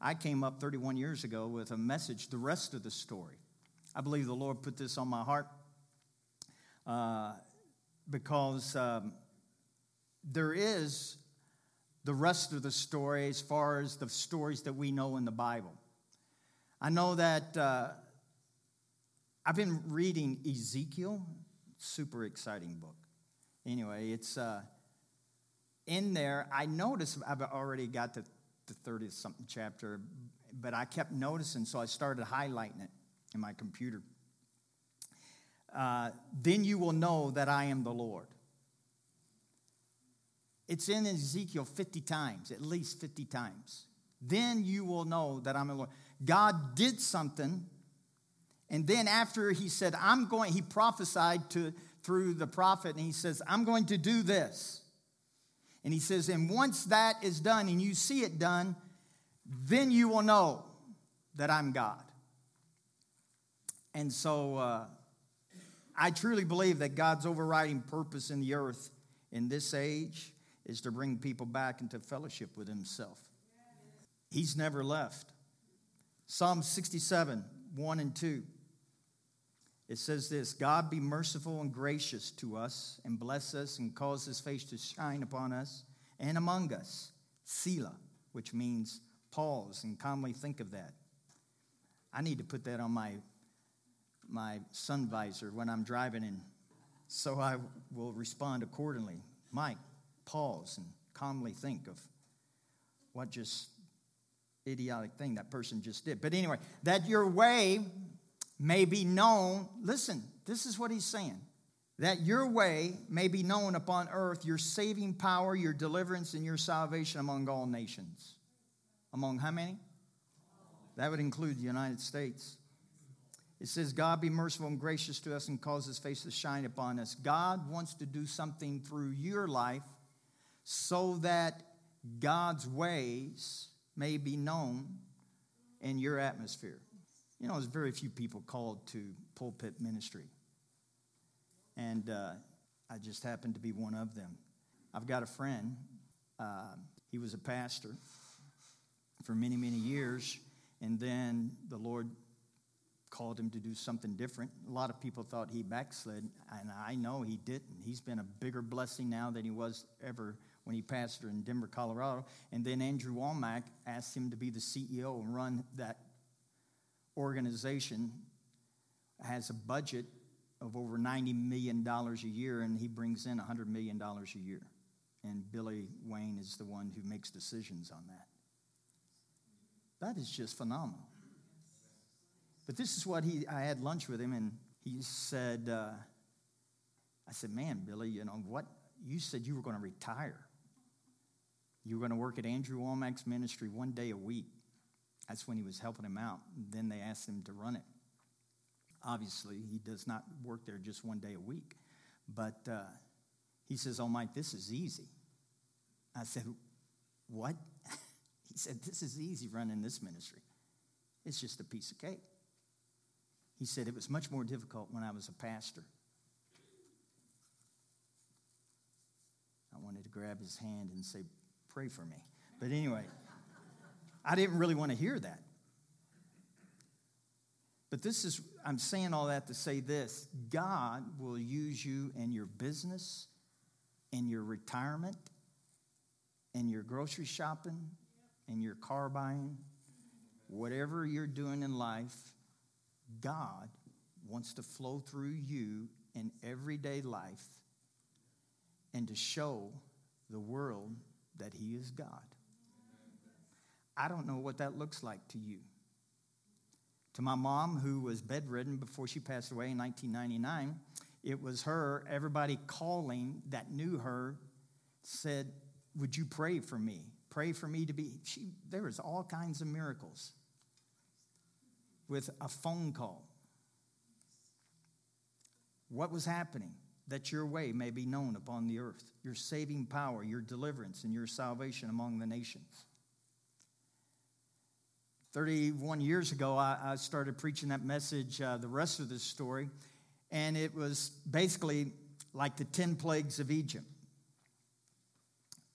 I came up 31 years ago with a message, the rest of the story. I believe the Lord put this on my heart uh, because um, there is the rest of the story as far as the stories that we know in the Bible. I know that uh, I've been reading Ezekiel, super exciting book. Anyway, it's uh, in there. I noticed I've already got to the 30th something chapter, but I kept noticing, so I started highlighting it in my computer. Uh, then you will know that I am the Lord. It's in Ezekiel 50 times, at least 50 times. Then you will know that I'm the Lord. God did something, and then after he said, I'm going, he prophesied to through the prophet, and he says, I'm going to do this. And he says, and once that is done and you see it done, then you will know that I'm God. And so uh, I truly believe that God's overriding purpose in the earth in this age is to bring people back into fellowship with Himself. He's never left. Psalm 67, 1 and 2. It says this God be merciful and gracious to us and bless us and cause his face to shine upon us and among us. Selah, which means pause and calmly think of that. I need to put that on my, my sun visor when I'm driving in so I will respond accordingly. Mike, pause and calmly think of what just idiotic thing that person just did. But anyway, that your way may be known. Listen, this is what he's saying. That your way may be known upon earth, your saving power, your deliverance, and your salvation among all nations. Among how many? That would include the United States. It says, God be merciful and gracious to us and cause his face to shine upon us. God wants to do something through your life so that God's ways may be known in your atmosphere. You know, there's very few people called to pulpit ministry. And uh, I just happened to be one of them. I've got a friend, uh, he was a pastor for many, many years. And then the Lord called him to do something different. A lot of people thought he backslid, and I know he didn't. He's been a bigger blessing now than he was ever when he pastored in Denver, Colorado. And then Andrew Wommack asked him to be the CEO and run that organization has a budget of over $90 million a year, and he brings in $100 million a year. And Billy Wayne is the one who makes decisions on that. That is just phenomenal. But this is what he, I had lunch with him, and he said, uh, I said, man, Billy, you know, what, you said you were going to retire. You were going to work at Andrew Wommack's ministry one day a week. That's when he was helping him out. then they asked him to run it. Obviously, he does not work there just one day a week. But uh, he says, Oh, Mike, this is easy. I said, What? he said, This is easy running this ministry. It's just a piece of cake. He said, It was much more difficult when I was a pastor. I wanted to grab his hand and say, Pray for me. But anyway. I didn't really want to hear that. But this is, I'm saying all that to say this God will use you in your business, in your retirement, in your grocery shopping, in your car buying, whatever you're doing in life, God wants to flow through you in everyday life and to show the world that He is God. I don't know what that looks like to you. To my mom, who was bedridden before she passed away in 1999, it was her, everybody calling that knew her said, Would you pray for me? Pray for me to be. She, there was all kinds of miracles with a phone call. What was happening? That your way may be known upon the earth, your saving power, your deliverance, and your salvation among the nations. 31 years ago, I, I started preaching that message, uh, the rest of this story, and it was basically like the 10 plagues of Egypt.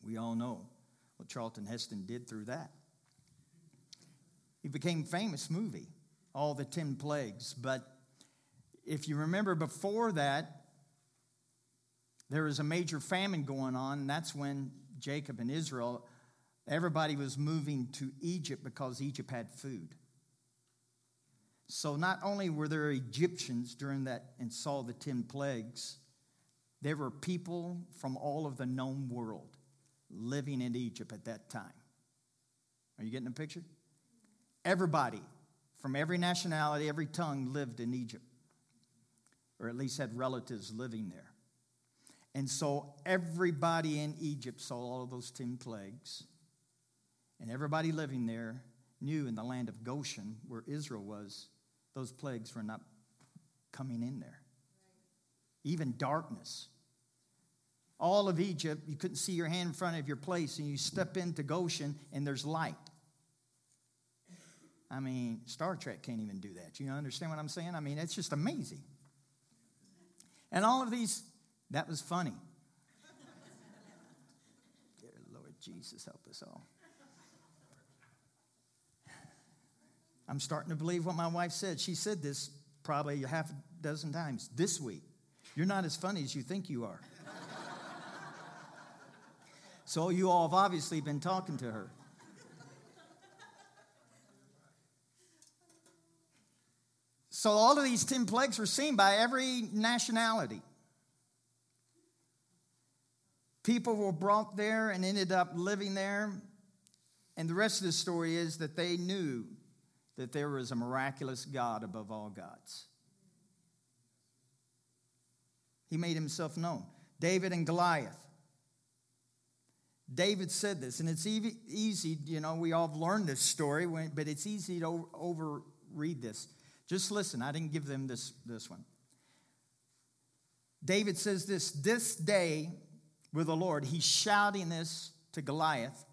We all know what Charlton Heston did through that. He became famous movie, all the 10 plagues. But if you remember before that, there was a major famine going on, and that's when Jacob and Israel, everybody was moving to Egypt because Egypt had food. So not only were there Egyptians during that and saw the 10 plagues, there were people from all of the known world living in Egypt at that time. Are you getting the picture? Everybody from every nationality, every tongue lived in Egypt, or at least had relatives living there. And so everybody in Egypt saw all of those 10 plagues. And everybody living there knew in the land of Goshen, where Israel was, those plagues were not coming in there. Even darkness. All of Egypt, you couldn't see your hand in front of your place, and you step into Goshen, and there's light. I mean, Star Trek can't even do that. You understand what I'm saying? I mean, it's just amazing. And all of these that was funny. Dear Lord Jesus, help us all. I'm starting to believe what my wife said. She said this probably a half a dozen times this week. You're not as funny as you think you are. so you all have obviously been talking to her. So all of these 10 plagues were seen by every nationality. People were brought there and ended up living there. And the rest of the story is that they knew that there is a miraculous God above all gods. He made himself known. David and Goliath. David said this, and it's easy, you know, we all have learned this story, but it's easy to overread this. Just listen, I didn't give them this, this one. David says this This day with the Lord. He's shouting this to Goliath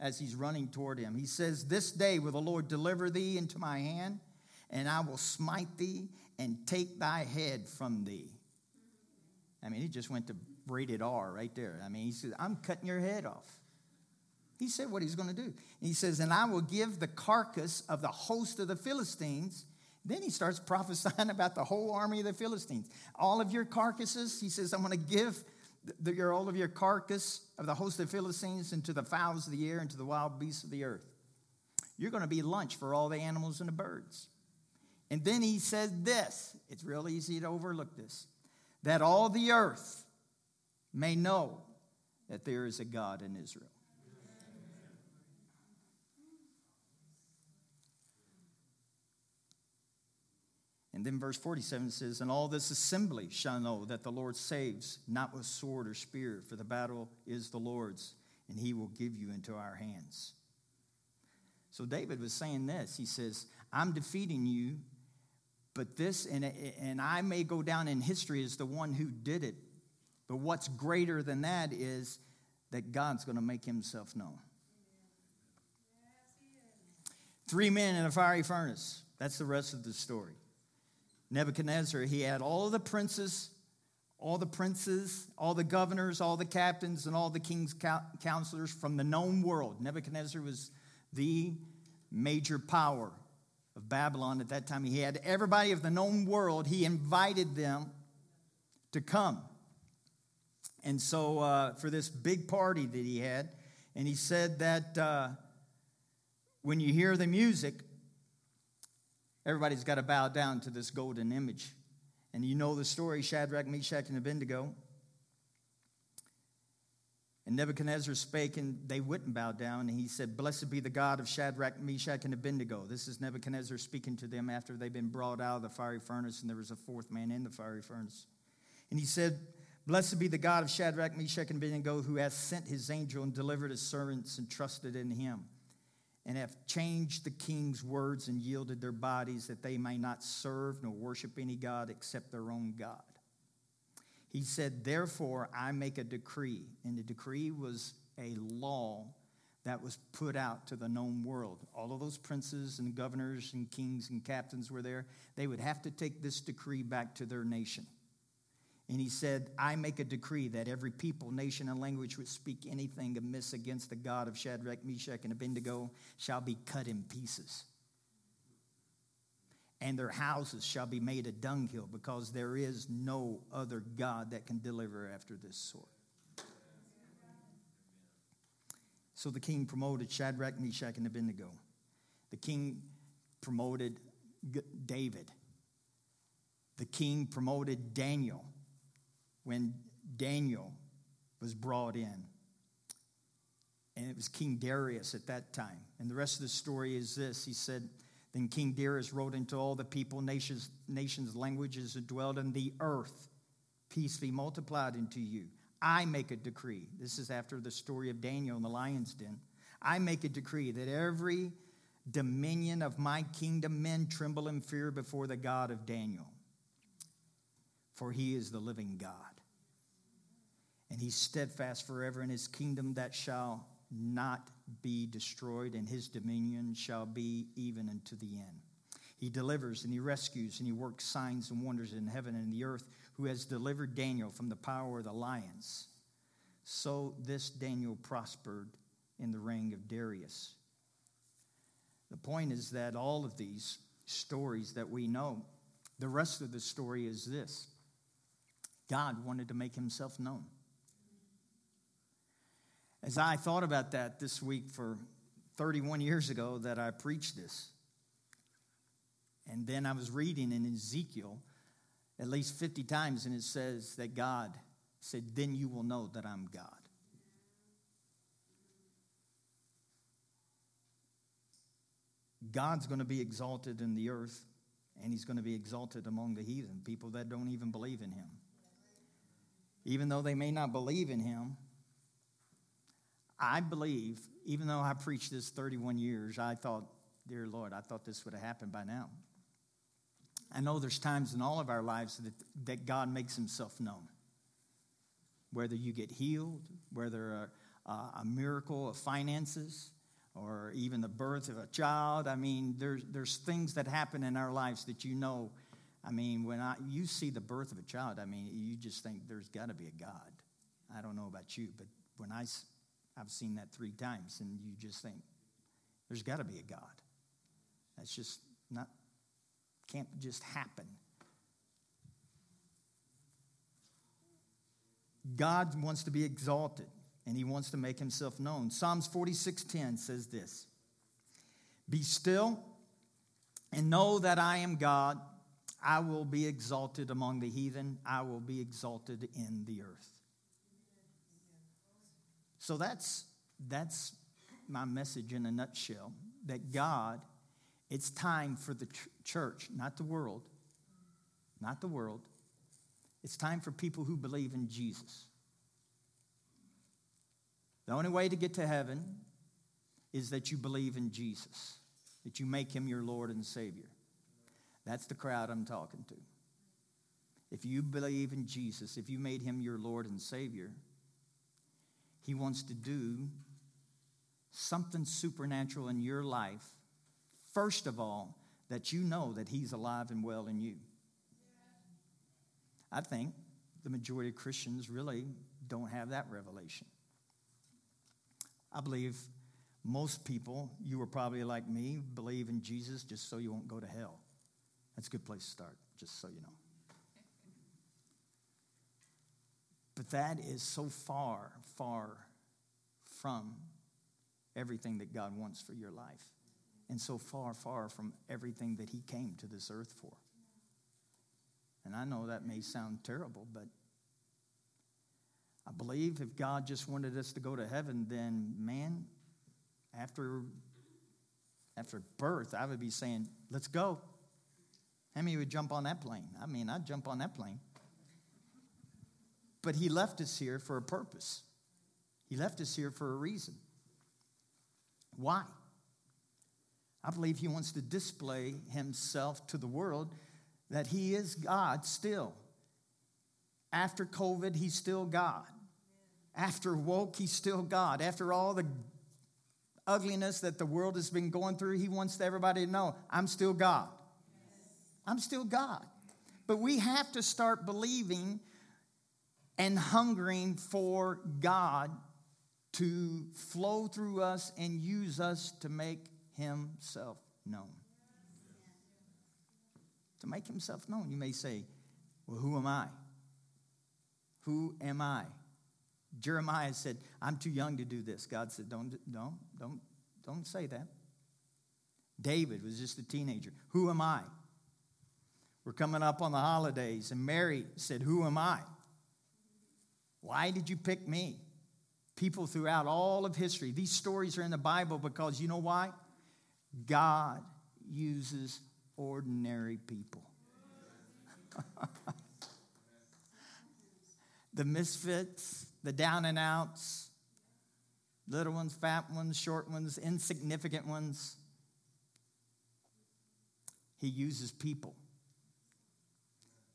as he's running toward him. He says, This day will the Lord deliver thee into my hand, and I will smite thee and take thy head from thee. I mean, he just went to rated R right there. I mean, he said, I'm cutting your head off. He said what he's going to do. he says, And I will give the carcass of the host of the Philistines. Then he starts prophesying about the whole army of the Philistines. All of your carcasses, he says, I'm going to give the, your, all of your carcass of the host of Philistines and to the fowls of the air and to the wild beasts of the earth. You're going to be lunch for all the animals and the birds. And then he said this it's real easy to overlook this that all the earth may know that there is a God in Israel. And then verse 47 says, And all this assembly shall know that the Lord saves, not with sword or spear, for the battle is the Lord's, and he will give you into our hands. So David was saying this. He says, I'm defeating you, but this, and, and I may go down in history as the one who did it. But what's greater than that is that God's going to make himself known. Three men in a fiery furnace. That's the rest of the story. Nebuchadnezzar, he had all the princes, all the princes, all the governors, all the captains, and all the king's counselors from the known world. Nebuchadnezzar was the major power of Babylon at that time. He had everybody of the known world, he invited them to come. And so, uh, for this big party that he had, and he said that uh, when you hear the music, Everybody's got to bow down to this golden image. And you know the story Shadrach, Meshach, and Abednego. And Nebuchadnezzar spake, and they wouldn't bow down. And he said, Blessed be the God of Shadrach, Meshach, and Abednego. This is Nebuchadnezzar speaking to them after they've been brought out of the fiery furnace, and there was a fourth man in the fiery furnace. And he said, Blessed be the God of Shadrach, Meshach, and Abednego, who has sent his angel and delivered his servants and trusted in him and have changed the king's words and yielded their bodies that they may not serve nor worship any God except their own God. He said, Therefore, I make a decree. And the decree was a law that was put out to the known world. All of those princes and governors and kings and captains were there. They would have to take this decree back to their nation. And he said, I make a decree that every people, nation, and language which speak anything amiss against the God of Shadrach, Meshach, and Abednego shall be cut in pieces. and their houses shall be made a dunghill, because there is no other God that can deliver after this sort. So the king promoted Shadrach, Meshach, and Abednego. The king promoted David. The king promoted Daniel when Daniel was brought in. And it was King Darius at that time. And the rest of the story is this He said, Then King Darius wrote into all the people, nations, nations, languages that dwelled on the earth, peace be multiplied unto you. I make a decree. This is after the story of Daniel in the lion's den. I make a decree that every dominion of my kingdom men tremble in fear before the God of Daniel. For he is the living God. And he's steadfast forever in his kingdom that shall not be destroyed, and his dominion shall be even unto the end. He delivers and he rescues and he works signs and wonders in heaven and the earth, who has delivered Daniel from the power of the lions. So this Daniel prospered in the reign of Darius. The point is that all of these stories that we know, the rest of the story is this God wanted to make himself known. As I thought about that this week for 31 years ago that I preached this, and then I was reading in Ezekiel at least 50 times, and it says that God said, Then you will know that I'm God. God's going to be exalted in the earth, and he's going to be exalted among the heathen, people that don't even believe in him. Even though they may not believe in him, I believe, even though I preached this 31 years, I thought, dear Lord, I thought this would have happened by now. I know there's times in all of our lives that, that God makes himself known. Whether you get healed, whether a, a miracle of finances, or even the birth of a child. I mean, there's, there's things that happen in our lives that you know. I mean, when I, you see the birth of a child, I mean, you just think there's got to be a God. I don't know about you, but when I, I've seen that three times, and you just think, there's got to be a God. That's just not, can't just happen. God wants to be exalted and he wants to make himself known. Psalms 46:10 says this. Be still and know that I am God. I will be exalted among the heathen. I will be exalted in the earth. So that's, that's my message in a nutshell that God, it's time for the church, not the world, not the world. It's time for people who believe in Jesus. The only way to get to heaven is that you believe in Jesus, that you make him your Lord and Savior. That's the crowd I'm talking to. If you believe in Jesus, if you made him your Lord and Savior, he wants to do something supernatural in your life. First of all, that you know that He's alive and well in you. I think the majority of Christians really don't have that revelation. I believe most people, you were probably like me, believe in Jesus just so you won't go to hell. That's a good place to start, just so you know. But that is so far, far from everything that God wants for your life, and so far, far from everything that He came to this earth for. And I know that may sound terrible, but I believe if God just wanted us to go to heaven, then man, after, after birth, I would be saying, let's go. How many would jump on that plane? I mean, I'd jump on that plane. But he left us here for a purpose. He left us here for a reason. Why? I believe he wants to display himself to the world that he is God still. After COVID, he's still God. After woke, he's still God. After all the ugliness that the world has been going through, he wants everybody to know I'm still God. I'm still God. But we have to start believing and hungering for God to flow through us and use us to make himself known. to make himself known. You may say, Well, who am I? Who am I? Jeremiah said, I'm too young to do this. God said, Don't, don't, don't, don't say that. David was just a teenager. Who am I? We're coming up on the holidays, and Mary said, Who am I? Why did you pick me? People throughout all of history, these stories are in the Bible because you know why? God uses ordinary people. the misfits, the down and outs, little ones, fat ones, short ones, insignificant ones. He uses people.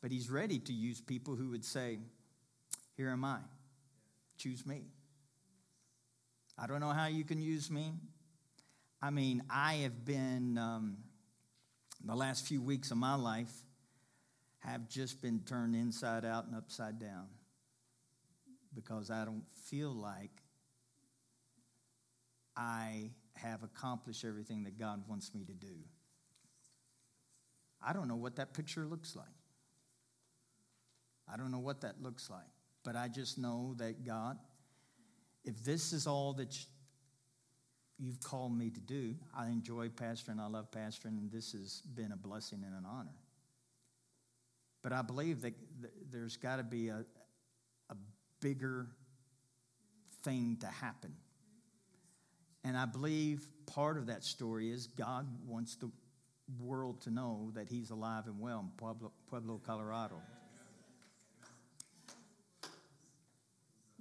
But he's ready to use people who would say, Here am I, choose me. I don't know how you can use me. I mean, I have been, um, the last few weeks of my life have just been turned inside out and upside down because I don't feel like I have accomplished everything that God wants me to do. I don't know what that picture looks like. I don't know what that looks like, but I just know that God, if this is all that you've called me to do, I enjoy pastoring, I love pastoring, and this has been a blessing and an honor. But I believe that there's got to be a, a bigger thing to happen. And I believe part of that story is God wants the world to know that He's alive and well in Pueblo, Pueblo Colorado.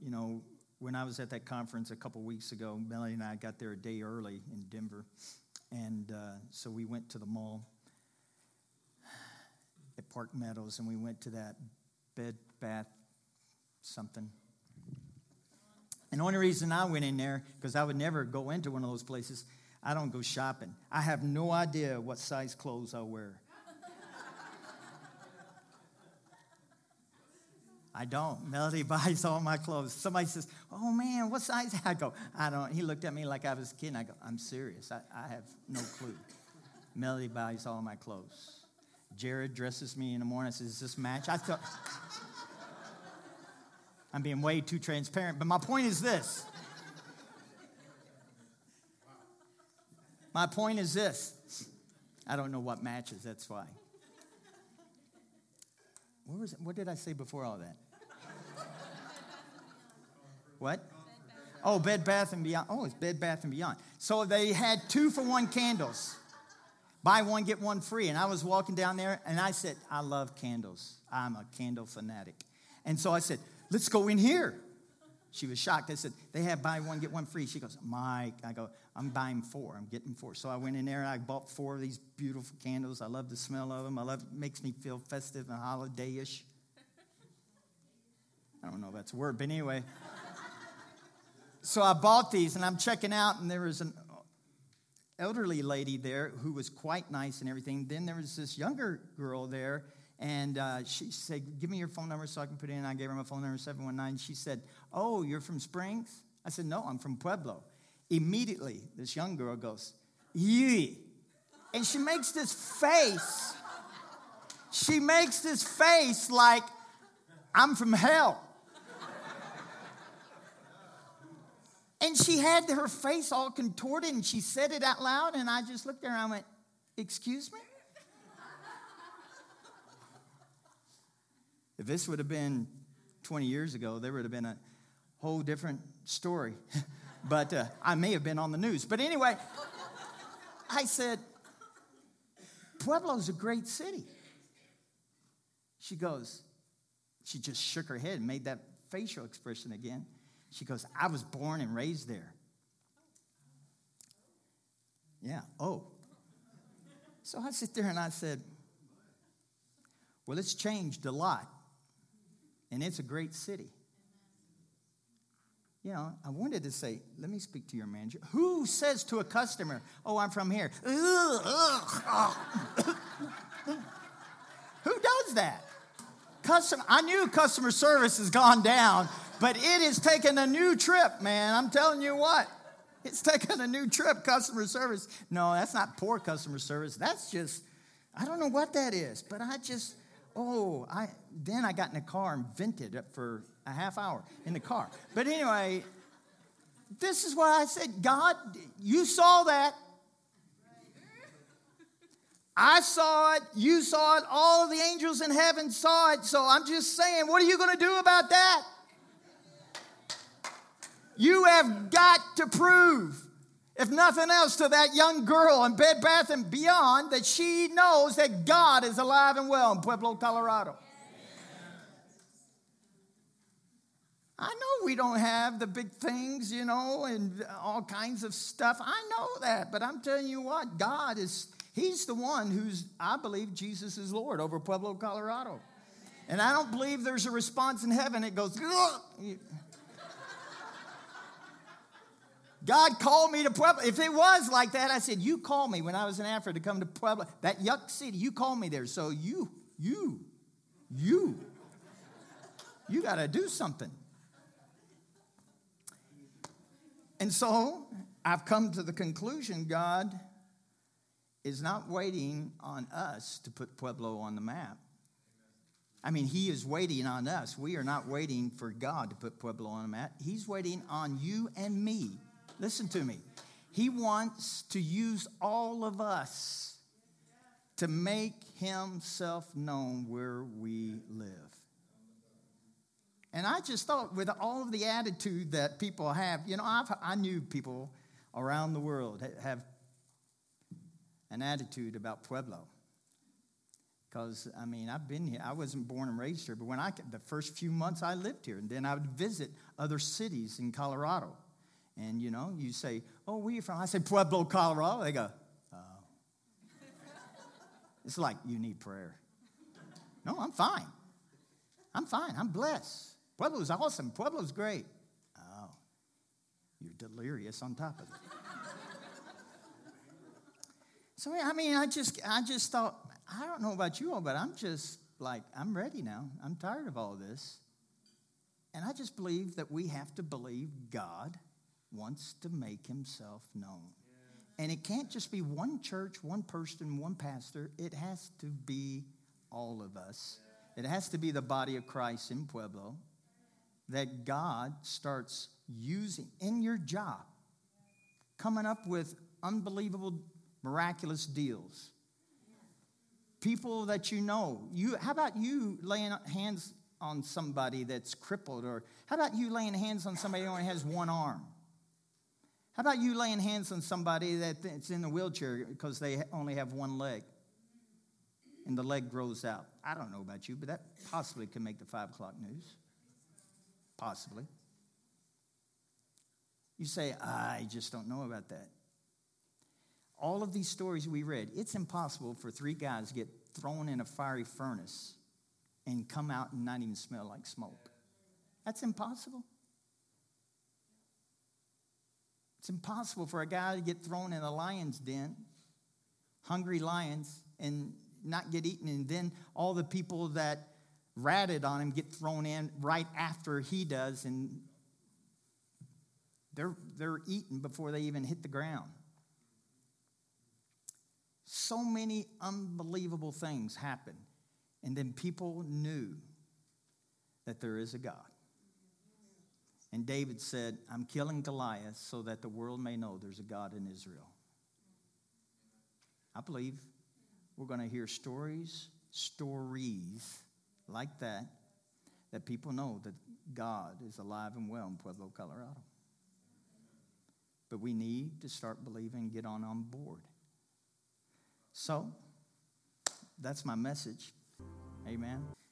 You know, when I was at that conference a couple weeks ago, Melanie and I got there a day early in Denver. And uh, so we went to the mall at Park Meadows and we went to that bed, bath, something. And the only reason I went in there, because I would never go into one of those places, I don't go shopping. I have no idea what size clothes I'll wear. I don't. Melody buys all my clothes. Somebody says, Oh man, what size? I go, I don't. He looked at me like I was a kid. I go, I'm serious. I, I have no clue. Melody buys all my clothes. Jared dresses me in the morning. I says, Is this match? I thought, I'm being way too transparent, but my point is this. My point is this. I don't know what matches, that's why. What, was it? what did I say before all that? What? Oh, Bed Bath and Beyond. Oh, it's Bed Bath and Beyond. So they had two for one candles. Buy one, get one free. And I was walking down there and I said, I love candles. I'm a candle fanatic. And so I said, let's go in here. She was shocked. I said, they have buy one, get one free. She goes, Mike. I go, I'm buying four. I'm getting four. So I went in there and I bought four of these beautiful candles. I love the smell of them. I love it makes me feel festive and holiday-ish. I don't know if that's a word, but anyway so I bought these and I'm checking out, and there was an elderly lady there who was quite nice and everything. Then there was this younger girl there, and uh, she said, Give me your phone number so I can put it in. I gave her my phone number, 719. She said, Oh, you're from Springs? I said, No, I'm from Pueblo. Immediately, this young girl goes, Yee. And she makes this face. She makes this face like, I'm from hell. And she had her face all contorted and she said it out loud. And I just looked at her and I went, Excuse me? if this would have been 20 years ago, there would have been a whole different story. but uh, I may have been on the news. But anyway, I said, Pueblo's a great city. She goes, she just shook her head and made that facial expression again. She goes, I was born and raised there. Yeah, oh. So I sit there and I said, Well, it's changed a lot, and it's a great city. You know, I wanted to say, let me speak to your manager. Who says to a customer, Oh, I'm from here? Who does that? Custom, I knew customer service has gone down but it is taking a new trip, man. I'm telling you what. It's taking a new trip, customer service. No, that's not poor customer service. That's just, I don't know what that is, but I just, oh, I then I got in the car and vented for a half hour in the car. But anyway, this is why I said, God, you saw that. I saw it, you saw it, all of the angels in heaven saw it. So I'm just saying, what are you going to do about that? You have got to prove, if nothing else, to that young girl in Bed Bath and Beyond that she knows that God is alive and well in Pueblo, Colorado. I know we don't have the big things, you know, and all kinds of stuff. I know that, but I'm telling you what, God is He's the one who's, I believe, Jesus is Lord over Pueblo, Colorado. And I don't believe there's a response in heaven. It goes, Ugh! God called me to Pueblo. If it was like that, I said, You called me when I was in Africa to come to Pueblo. That yuck city, you called me there. So you, you, you, you got to do something. And so I've come to the conclusion God is not waiting on us to put Pueblo on the map. I mean, He is waiting on us. We are not waiting for God to put Pueblo on the map. He's waiting on you and me. Listen to me. He wants to use all of us to make Himself known where we live. And I just thought, with all of the attitude that people have, you know, I've, i knew people around the world have an attitude about Pueblo. Because, I mean, I've been here. I wasn't born and raised here, but when I, the first few months I lived here, and then I would visit other cities in Colorado. And, you know, you say, oh, where you from? I say, Pueblo, Colorado. They go, oh. it's like, you need prayer. No, I'm fine. I'm fine. I'm blessed. Pueblo's awesome. Pueblo's great. Oh, you're delirious on top of it. So I mean, I just I just thought I don't know about you all, but I'm just like I'm ready now. I'm tired of all this. And I just believe that we have to believe God wants to make himself known. And it can't just be one church, one person, one pastor. It has to be all of us. It has to be the body of Christ in Pueblo that God starts using in your job, coming up with unbelievable miraculous deals. People that you know. You, how about you laying hands on somebody that's crippled? Or how about you laying hands on somebody who only has one arm? How about you laying hands on somebody that's in a wheelchair because they only have one leg and the leg grows out? I don't know about you, but that possibly could make the five o'clock news. Possibly. You say, I just don't know about that all of these stories we read, it's impossible for three guys get thrown in a fiery furnace and come out and not even smell like smoke. That's impossible. It's impossible for a guy to get thrown in a lion's den, hungry lions, and not get eaten, and then all the people that ratted on him get thrown in right after he does, and they're, they're eaten before they even hit the ground. So many unbelievable things happen. And then people knew that there is a God. And David said, I'm killing Goliath so that the world may know there's a God in Israel. I believe we're going to hear stories, stories like that, that people know that God is alive and well in Pueblo, Colorado. But we need to start believing get on on board. So, that's my message. Amen.